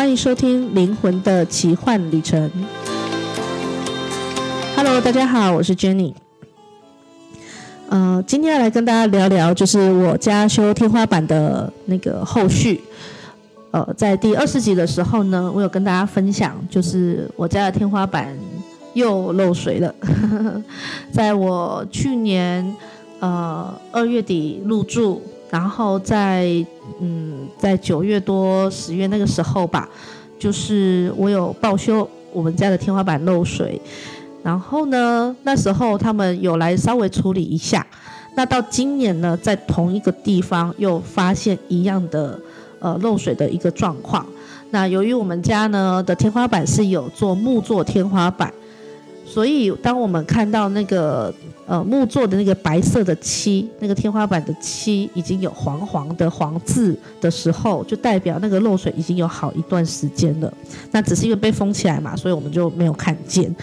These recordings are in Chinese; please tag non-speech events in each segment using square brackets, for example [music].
欢迎收听《灵魂的奇幻旅程》。Hello，大家好，我是 Jenny。呃，今天要来跟大家聊聊，就是我家修天花板的那个后续。呃，在第二十集的时候呢，我有跟大家分享，就是我家的天花板又漏水了。[laughs] 在我去年呃二月底入住，然后在嗯在九月多十月那个时候吧，就是我有报修我们家的天花板漏水。然后呢，那时候他们有来稍微处理一下。那到今年呢，在同一个地方又发现一样的呃漏水的一个状况。那由于我们家呢的天花板是有做木作天花板，所以当我们看到那个呃木作的那个白色的漆，那个天花板的漆已经有黄黄的黄渍的时候，就代表那个漏水已经有好一段时间了。那只是因为被封起来嘛，所以我们就没有看见。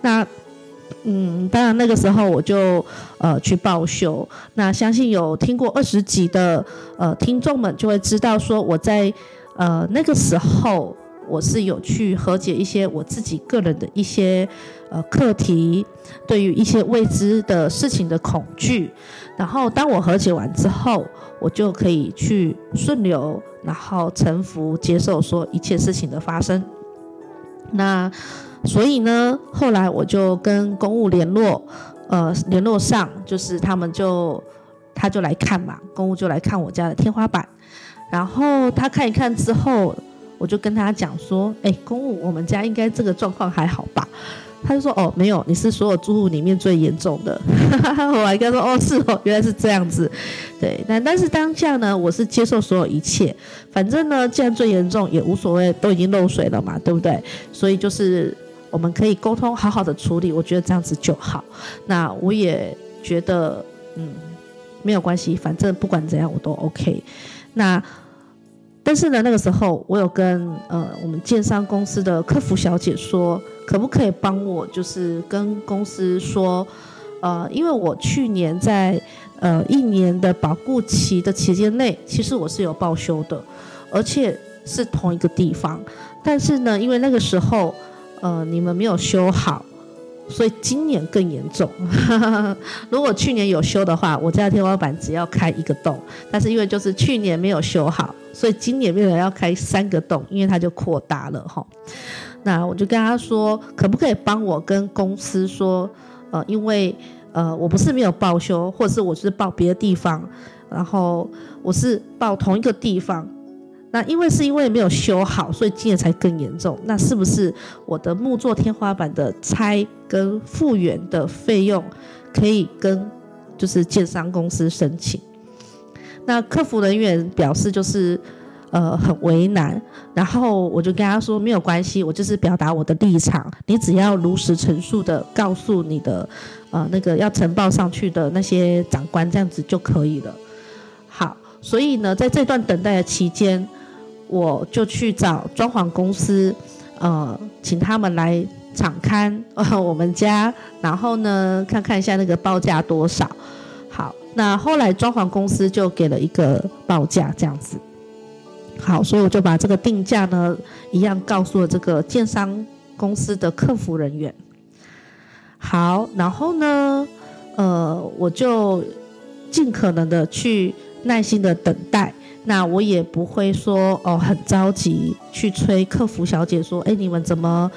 那，嗯，当然那个时候我就呃去报修。那相信有听过二十集的呃听众们就会知道，说我在呃那个时候我是有去和解一些我自己个人的一些呃课题，对于一些未知的事情的恐惧。然后当我和解完之后，我就可以去顺流，然后臣服接受说一切事情的发生。那。所以呢，后来我就跟公务联络，呃，联络上，就是他们就他就来看嘛，公务就来看我家的天花板，然后他看一看之后，我就跟他讲说，哎，公务，我们家应该这个状况还好吧？他就说，哦，没有，你是所有住户里面最严重的。[laughs] 我还跟他说，哦，是哦，原来是这样子，对，那但是当下呢，我是接受所有一切，反正呢，既然最严重也无所谓，都已经漏水了嘛，对不对？所以就是。我们可以沟通，好好的处理，我觉得这样子就好。那我也觉得，嗯，没有关系，反正不管怎样我都 OK。那但是呢，那个时候我有跟呃我们建商公司的客服小姐说，可不可以帮我，就是跟公司说，呃，因为我去年在呃一年的保固期的期间内，其实我是有报修的，而且是同一个地方。但是呢，因为那个时候。呃，你们没有修好，所以今年更严重。[laughs] 如果去年有修的话，我家的天花板只要开一个洞，但是因为就是去年没有修好，所以今年变成要开三个洞，因为它就扩大了哈。那我就跟他说，可不可以帮我跟公司说，呃，因为呃，我不是没有报修，或者是我是报别的地方，然后我是报同一个地方。那因为是因为没有修好，所以今年才更严重。那是不是我的木作天花板的拆跟复原的费用可以跟就是建商公司申请？那客服人员表示就是呃很为难，然后我就跟他说没有关系，我就是表达我的立场，你只要如实陈述的告诉你的呃那个要呈报上去的那些长官这样子就可以了。好，所以呢，在这段等待的期间。我就去找装潢公司，呃，请他们来场勘呃我们家，然后呢，看看一下那个报价多少。好，那后来装潢公司就给了一个报价这样子。好，所以我就把这个定价呢，一样告诉了这个建商公司的客服人员。好，然后呢，呃，我就尽可能的去耐心的等待。那我也不会说哦，很着急去催客服小姐说，哎，你们怎么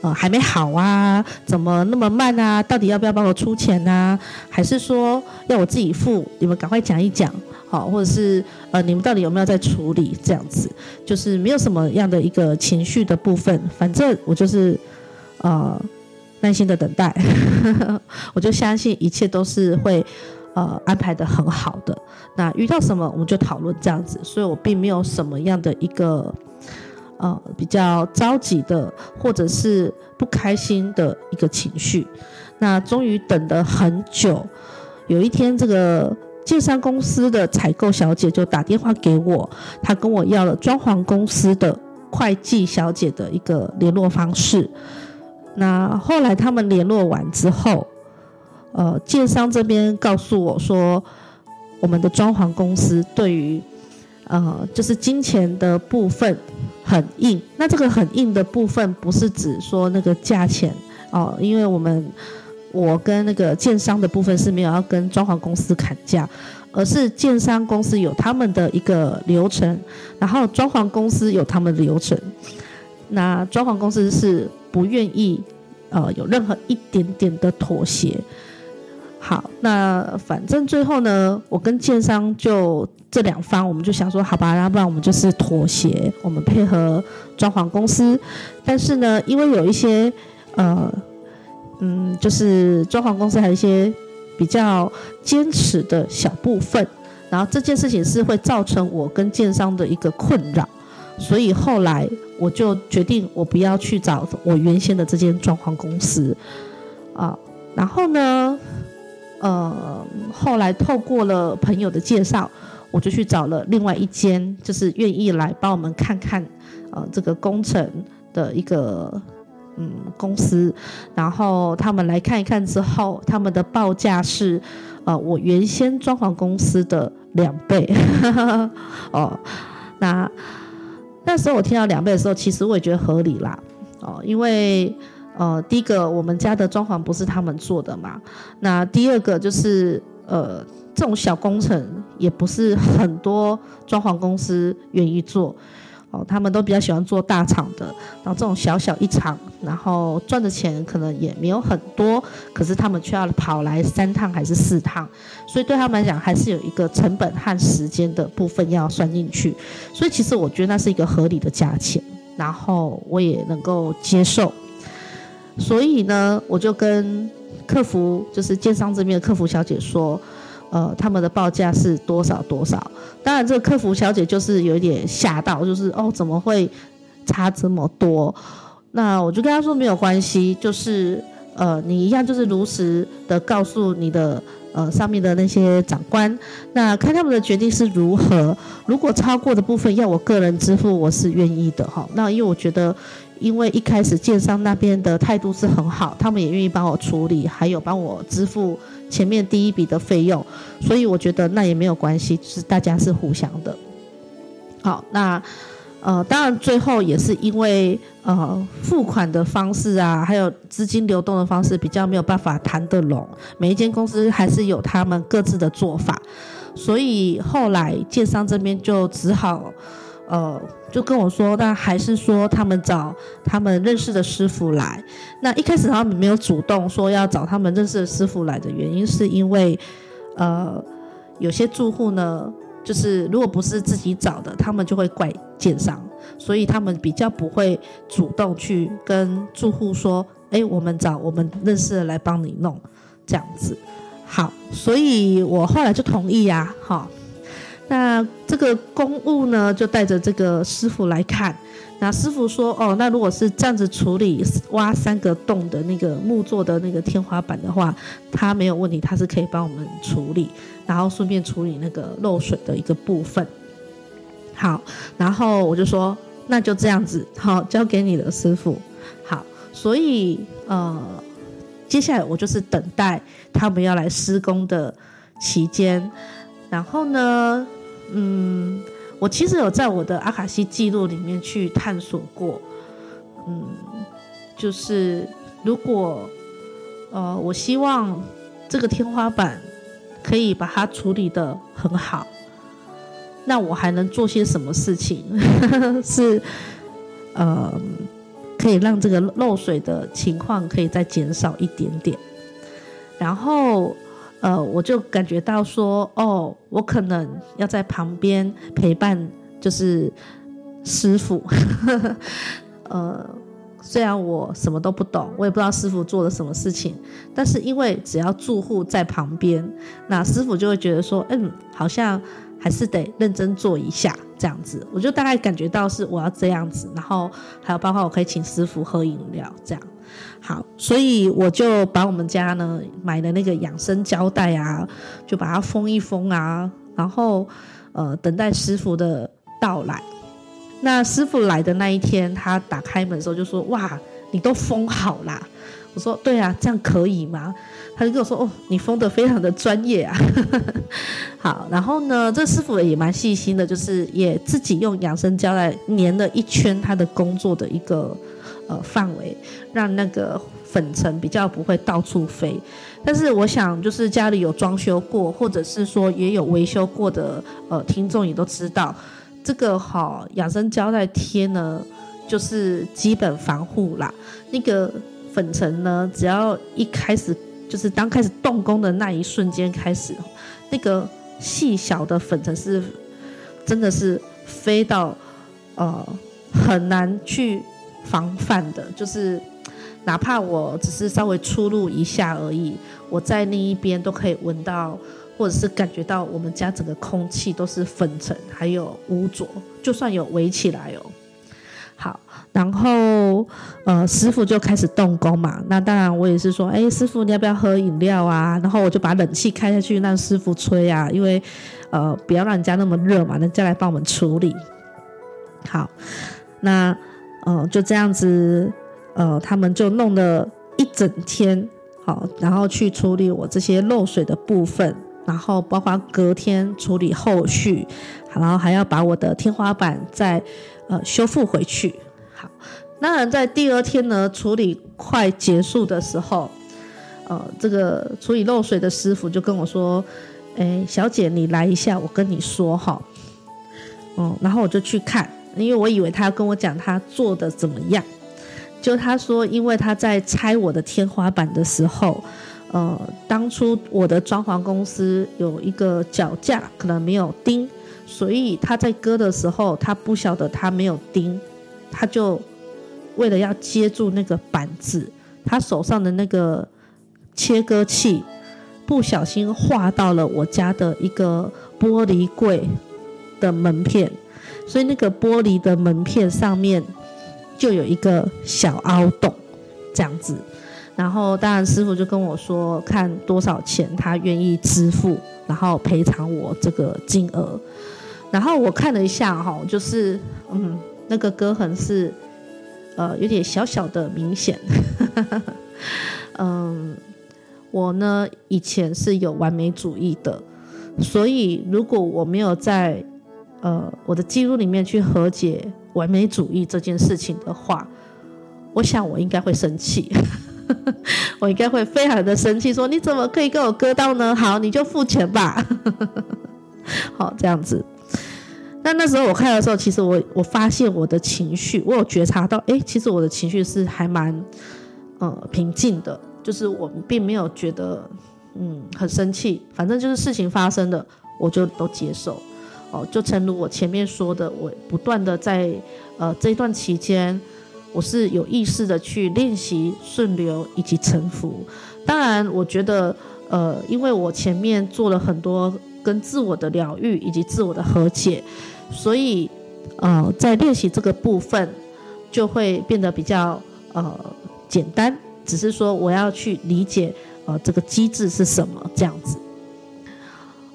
呃还没好啊？怎么那么慢啊？到底要不要帮我出钱啊？还是说要我自己付？你们赶快讲一讲，好，或者是呃你们到底有没有在处理？这样子就是没有什么样的一个情绪的部分，反正我就是呃耐心的等待，[laughs] 我就相信一切都是会。呃，安排得很好的。那遇到什么我们就讨论这样子，所以我并没有什么样的一个呃比较着急的，或者是不开心的一个情绪。那终于等了很久，有一天这个建商公司的采购小姐就打电话给我，她跟我要了装潢公司的会计小姐的一个联络方式。那后来他们联络完之后。呃，建商这边告诉我说，我们的装潢公司对于呃，就是金钱的部分很硬。那这个很硬的部分，不是指说那个价钱哦，因为我们我跟那个建商的部分是没有要跟装潢公司砍价，而是建商公司有他们的一个流程，然后装潢公司有他们的流程。那装潢公司是不愿意呃有任何一点点的妥协。好，那反正最后呢，我跟建商就这两方，我们就想说，好吧，要不然我们就是妥协，我们配合装潢公司。但是呢，因为有一些呃，嗯，就是装潢公司还有一些比较坚持的小部分，然后这件事情是会造成我跟建商的一个困扰，所以后来我就决定，我不要去找我原先的这间装潢公司啊，然后呢。呃，后来透过了朋友的介绍，我就去找了另外一间，就是愿意来帮我们看看，呃，这个工程的一个嗯公司。然后他们来看一看之后，他们的报价是呃我原先装潢公司的两倍。[laughs] 哦，那那时候我听到两倍的时候，其实我也觉得合理啦。哦，因为。呃，第一个，我们家的装潢不是他们做的嘛。那第二个就是，呃，这种小工程也不是很多装潢公司愿意做。哦，他们都比较喜欢做大厂的。然后这种小小一场，然后赚的钱可能也没有很多，可是他们却要跑来三趟还是四趟，所以对他们来讲，还是有一个成本和时间的部分要算进去。所以其实我觉得那是一个合理的价钱，然后我也能够接受。所以呢，我就跟客服，就是建商这边的客服小姐说，呃，他们的报价是多少多少。当然，这个客服小姐就是有一点吓到，就是哦，怎么会差这么多？那我就跟她说没有关系，就是呃，你一样就是如实的告诉你的呃上面的那些长官，那看他们的决定是如何。如果超过的部分要我个人支付，我是愿意的哈。那因为我觉得。因为一开始建商那边的态度是很好，他们也愿意帮我处理，还有帮我支付前面第一笔的费用，所以我觉得那也没有关系，是大家是互相的。好，那呃，当然最后也是因为呃付款的方式啊，还有资金流动的方式比较没有办法谈得拢，每一间公司还是有他们各自的做法，所以后来建商这边就只好。呃，就跟我说，但还是说他们找他们认识的师傅来。那一开始他们没有主动说要找他们认识的师傅来的原因，是因为，呃，有些住户呢，就是如果不是自己找的，他们就会怪建商，所以他们比较不会主动去跟住户说，哎，我们找我们认识的来帮你弄，这样子。好，所以我后来就同意呀，哈。那这个公务呢，就带着这个师傅来看。那师傅说：“哦，那如果是这样子处理挖三个洞的那个木做的那个天花板的话，他没有问题，他是可以帮我们处理，然后顺便处理那个漏水的一个部分。”好，然后我就说：“那就这样子，好，交给你的师傅。”好，所以呃，接下来我就是等待他们要来施工的期间，然后呢，嗯，我其实有在我的阿卡西记录里面去探索过，嗯，就是如果，呃，我希望这个天花板可以把它处理得很好，那我还能做些什么事情？[laughs] 是，呃，可以让这个漏水的情况可以再减少一点点，然后。呃，我就感觉到说，哦，我可能要在旁边陪伴，就是师傅。[laughs] 呃，虽然我什么都不懂，我也不知道师傅做了什么事情，但是因为只要住户在旁边，那师傅就会觉得说，嗯，好像还是得认真做一下这样子。我就大概感觉到是我要这样子，然后还有包括我可以请师傅喝饮料这样。好，所以我就把我们家呢买的那个养生胶带啊，就把它封一封啊，然后呃等待师傅的到来。那师傅来的那一天，他打开门的时候就说：“哇，你都封好啦！”我说对啊，这样可以吗？他就跟我说哦，你封得非常的专业啊。[laughs] 好，然后呢，这师傅也蛮细心的，就是也自己用养生胶带粘了一圈他的工作的一个呃范围，让那个粉尘比较不会到处飞。但是我想，就是家里有装修过，或者是说也有维修过的呃听众也都知道，这个好养生胶带贴呢，就是基本防护啦。那个粉尘呢，只要一开始。就是当开始动工的那一瞬间开始，那个细小的粉尘是，真的是飞到，呃，很难去防范的。就是哪怕我只是稍微出入一下而已，我在另一边都可以闻到，或者是感觉到我们家整个空气都是粉尘，还有污浊，就算有围起来哦。好，然后呃，师傅就开始动工嘛。那当然，我也是说，哎，师傅你要不要喝饮料啊？然后我就把冷气开下去，让师傅吹啊，因为呃，不要让人家那么热嘛，人家来帮我们处理。好，那呃，就这样子，呃，他们就弄了一整天，好，然后去处理我这些漏水的部分，然后包括隔天处理后续，然后还要把我的天花板再。呃，修复回去。好，那在第二天呢，处理快结束的时候，呃，这个处理漏水的师傅就跟我说：“哎，小姐，你来一下，我跟你说哈。”嗯，然后我就去看，因为我以为他要跟我讲他做的怎么样。就他说，因为他在拆我的天花板的时候，呃，当初我的装潢公司有一个脚架可能没有钉。所以他在割的时候，他不晓得他没有钉，他就为了要接住那个板子，他手上的那个切割器不小心划到了我家的一个玻璃柜的门片，所以那个玻璃的门片上面就有一个小凹洞，这样子。然后当然师傅就跟我说，看多少钱他愿意支付，然后赔偿我这个金额。然后我看了一下哈，就是嗯，那个割痕是呃有点小小的明显。[laughs] 嗯，我呢以前是有完美主义的，所以如果我没有在呃我的记录里面去和解完美主义这件事情的话，我想我应该会生气，[laughs] 我应该会非常的生气，说你怎么可以给我割到呢？好，你就付钱吧。[laughs] 好，这样子。那那时候我看的时候，其实我我发现我的情绪，我有觉察到，哎，其实我的情绪是还蛮呃平静的，就是我并没有觉得嗯很生气，反正就是事情发生的，我就都接受。哦，就诚如我前面说的，我不断的在呃这段期间，我是有意识的去练习顺流以及沉浮。当然，我觉得呃，因为我前面做了很多跟自我的疗愈以及自我的和解。所以，呃，在练习这个部分，就会变得比较呃简单。只是说，我要去理解呃这个机制是什么这样子。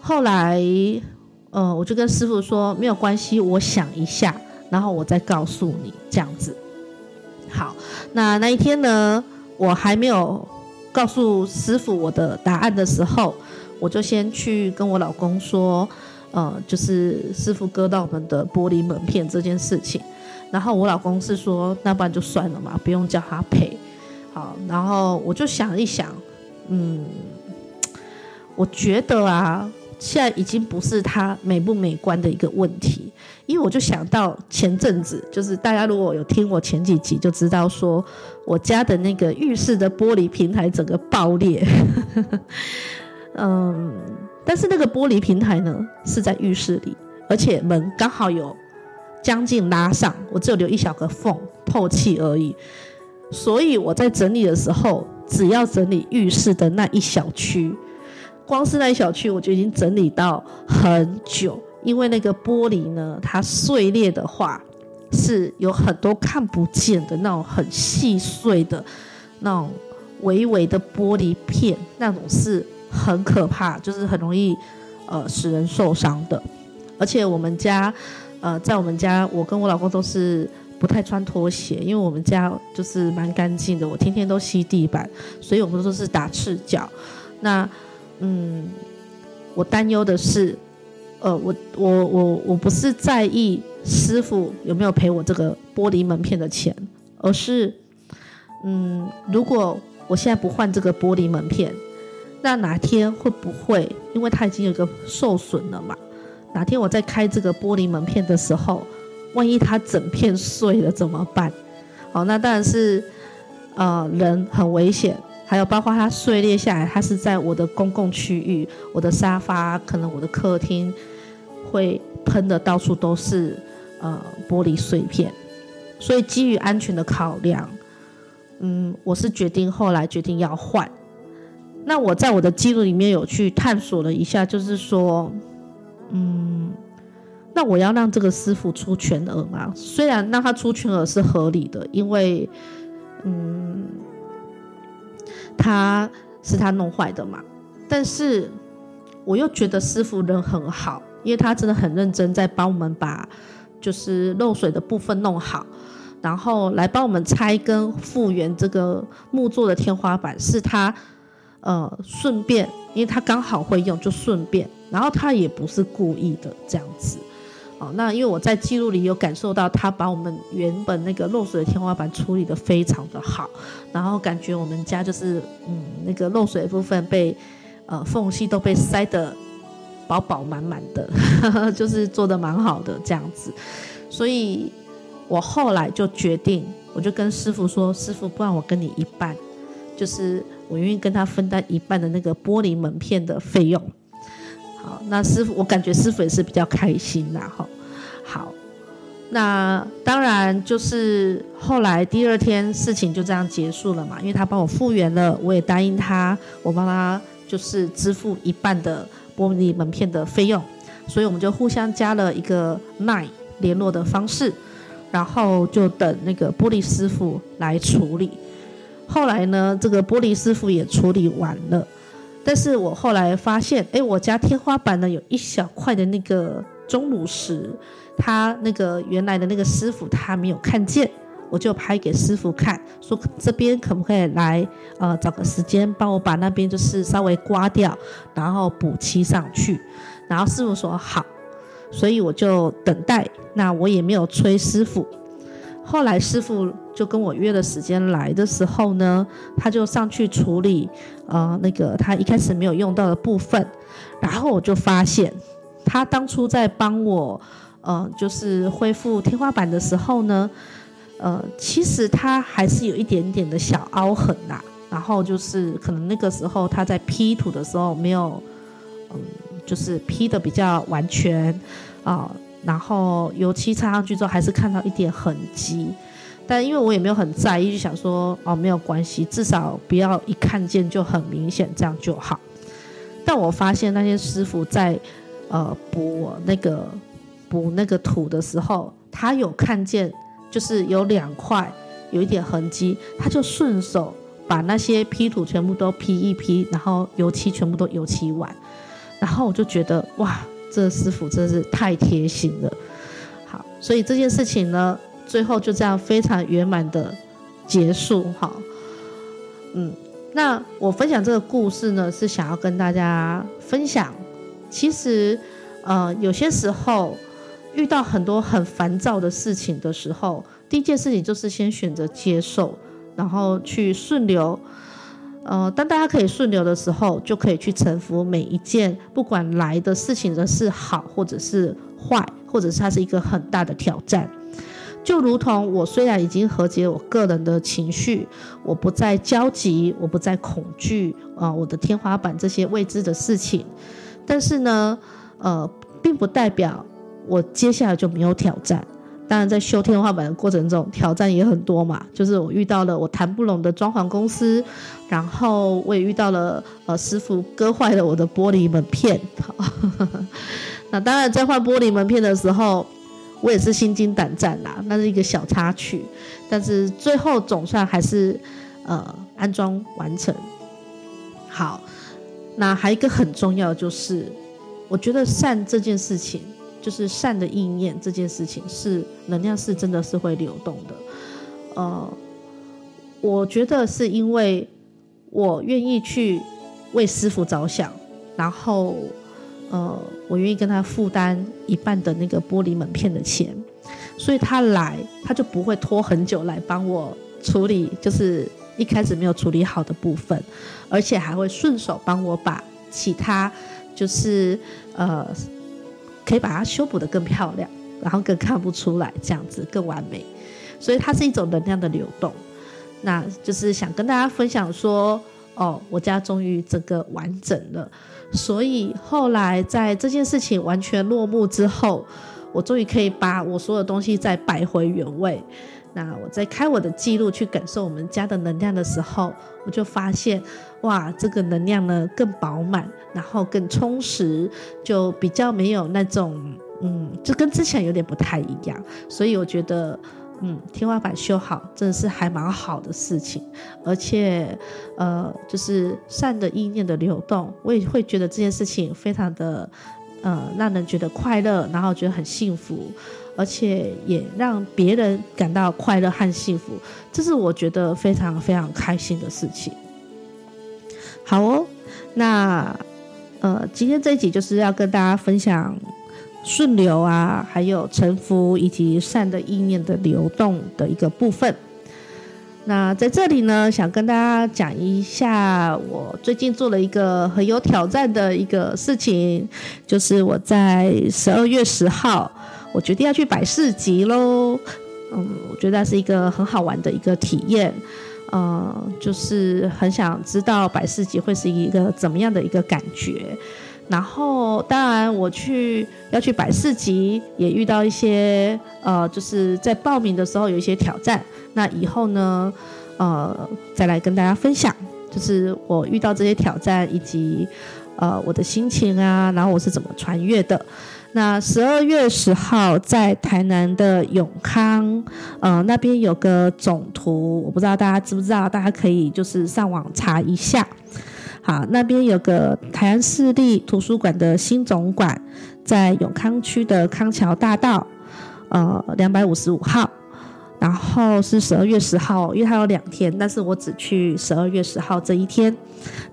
后来，呃，我就跟师傅说没有关系，我想一下，然后我再告诉你这样子。好，那那一天呢，我还没有告诉师傅我的答案的时候，我就先去跟我老公说。呃，就是师傅割到我们的玻璃门片这件事情，然后我老公是说，那不然就算了嘛，不用叫他赔。好，然后我就想一想，嗯，我觉得啊，现在已经不是它美不美观的一个问题，因为我就想到前阵子，就是大家如果有听我前几集，就知道说我家的那个浴室的玻璃平台整个爆裂，[laughs] 嗯。但是那个玻璃平台呢，是在浴室里，而且门刚好有将近拉上，我只有留一小个缝透气而已。所以我在整理的时候，只要整理浴室的那一小区，光是那一小区我就已经整理到很久。因为那个玻璃呢，它碎裂的话是有很多看不见的那种很细碎的那种微微的玻璃片，那种是。很可怕，就是很容易，呃，使人受伤的。而且我们家，呃，在我们家，我跟我老公都是不太穿拖鞋，因为我们家就是蛮干净的，我天天都吸地板，所以我们都是打赤脚。那嗯，我担忧的是，呃，我我我我不是在意师傅有没有赔我这个玻璃门片的钱，而是嗯，如果我现在不换这个玻璃门片，那哪天会不会，因为它已经有个受损了嘛？哪天我在开这个玻璃门片的时候，万一它整片碎了怎么办？哦，那当然是，呃，人很危险，还有包括它碎裂下来，它是在我的公共区域，我的沙发，可能我的客厅会喷的到处都是，呃，玻璃碎片。所以基于安全的考量，嗯，我是决定后来决定要换。那我在我的记录里面有去探索了一下，就是说，嗯，那我要让这个师傅出全额吗？虽然让他出全额是合理的，因为，嗯，他是他弄坏的嘛。但是我又觉得师傅人很好，因为他真的很认真在帮我们把就是漏水的部分弄好，然后来帮我们拆跟复原这个木做的天花板，是他。呃，顺便，因为他刚好会用，就顺便。然后他也不是故意的这样子，哦，那因为我在记录里有感受到，他把我们原本那个漏水的天花板处理的非常的好，然后感觉我们家就是，嗯，那个漏水部分被，呃，缝隙都被塞得饱饱满满的，[laughs] 就是做的蛮好的这样子。所以我后来就决定，我就跟师傅说，师傅，不然我跟你一半，就是。我愿意跟他分担一半的那个玻璃门片的费用。好，那师傅，我感觉师傅也是比较开心呐。哈，好，那当然就是后来第二天事情就这样结束了嘛，因为他帮我复原了，我也答应他，我帮他就是支付一半的玻璃门片的费用，所以我们就互相加了一个耐联络的方式，然后就等那个玻璃师傅来处理。后来呢，这个玻璃师傅也处理完了，但是我后来发现，哎，我家天花板呢有一小块的那个钟乳石，他那个原来的那个师傅他没有看见，我就拍给师傅看，说这边可不可以来，呃，找个时间帮我把那边就是稍微刮掉，然后补漆上去，然后师傅说好，所以我就等待，那我也没有催师傅。后来师傅就跟我约了时间来的时候呢，他就上去处理，呃，那个他一开始没有用到的部分，然后我就发现，他当初在帮我，呃，就是恢复天花板的时候呢，呃，其实他还是有一点点的小凹痕呐，然后就是可能那个时候他在批土的时候没有，嗯，就是批得比较完全，啊、然后油漆擦上去之后，还是看到一点痕迹，但因为我也没有很在意，就想说哦，没有关系，至少不要一看见就很明显，这样就好。但我发现那些师傅在呃补那个补那个土的时候，他有看见就是有两块有一点痕迹，他就顺手把那些批土全部都批一批，然后油漆全部都油漆完，然后我就觉得哇。这师傅真是太贴心了，好，所以这件事情呢，最后就这样非常圆满的结束，哈，嗯，那我分享这个故事呢，是想要跟大家分享，其实，呃，有些时候遇到很多很烦躁的事情的时候，第一件事情就是先选择接受，然后去顺流。呃，当大家可以顺流的时候，就可以去臣服每一件不管来的事情的是好或者是坏，或者是它是一个很大的挑战。就如同我虽然已经和解我个人的情绪，我不再焦急，我不再恐惧啊、我的天花板这些未知的事情，但是呢，呃，并不代表我接下来就没有挑战。当然，在修天花板的过程中，挑战也很多嘛。就是我遇到了我谈不拢的装潢公司，然后我也遇到了呃师傅割坏了我的玻璃门片。[laughs] 那当然在换玻璃门片的时候，我也是心惊胆战啦。那是一个小插曲，但是最后总算还是呃安装完成。好，那还有一个很重要就是，我觉得善这件事情就是善的意念这件事情是能量是真的是会流动的。呃，我觉得是因为我愿意去为师傅着想，然后呃，我愿意跟他负担一半的那个玻璃门片的钱，所以他来他就不会拖很久来帮我处理，就是一开始没有处理好的部分，而且还会顺手帮我把其他就是呃，可以把它修补得更漂亮，然后更看不出来这样子更完美，所以它是一种能量的流动。那就是想跟大家分享说，哦，我家终于整个完整了。所以后来在这件事情完全落幕之后，我终于可以把我所有东西再摆回原位。那我在开我的记录去感受我们家的能量的时候，我就发现，哇，这个能量呢更饱满，然后更充实，就比较没有那种，嗯，就跟之前有点不太一样。所以我觉得，嗯，天花板修好真的是还蛮好的事情，而且，呃，就是善的意念的流动，我也会觉得这件事情非常的，呃，让人觉得快乐，然后觉得很幸福。而且也让别人感到快乐和幸福，这是我觉得非常非常开心的事情。好哦，那呃，今天这一集就是要跟大家分享顺流啊，还有沉浮以及善的意念的流动的一个部分。那在这里呢，想跟大家讲一下，我最近做了一个很有挑战的一个事情，就是我在十二月十号。我决定要去百事集喽，嗯，我觉得是一个很好玩的一个体验，呃，就是很想知道百事集会是一个怎么样的一个感觉。然后，当然我去要去百事集，也遇到一些呃，就是在报名的时候有一些挑战。那以后呢，呃，再来跟大家分享，就是我遇到这些挑战以及呃我的心情啊，然后我是怎么穿越的。那十二月十号在台南的永康，呃，那边有个总图，我不知道大家知不知道，大家可以就是上网查一下。好，那边有个台湾市立图书馆的新总馆，在永康区的康桥大道，呃，两百五十五号。然后是十二月十号，因为它有两天，但是我只去十二月十号这一天。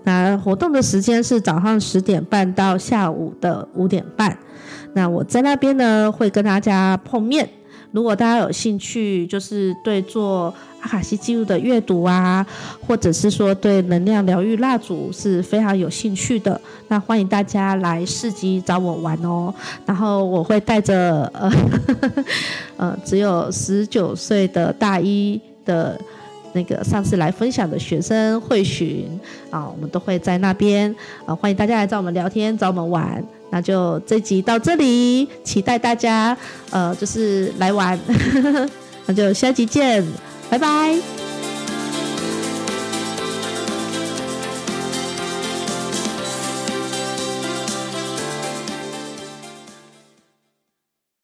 那活动的时间是早上十点半到下午的五点半。那我在那边呢，会跟大家碰面。如果大家有兴趣，就是对做阿卡西记录的阅读啊，或者是说对能量疗愈蜡烛是非常有兴趣的，那欢迎大家来市集找我玩哦。然后我会带着呃 [laughs] 呃只有十九岁的大一的那个上次来分享的学生会巡啊，我们都会在那边啊，欢迎大家来找我们聊天，找我们玩。那就这集到这里，期待大家，呃，就是来玩，[laughs] 那就下集见，拜拜。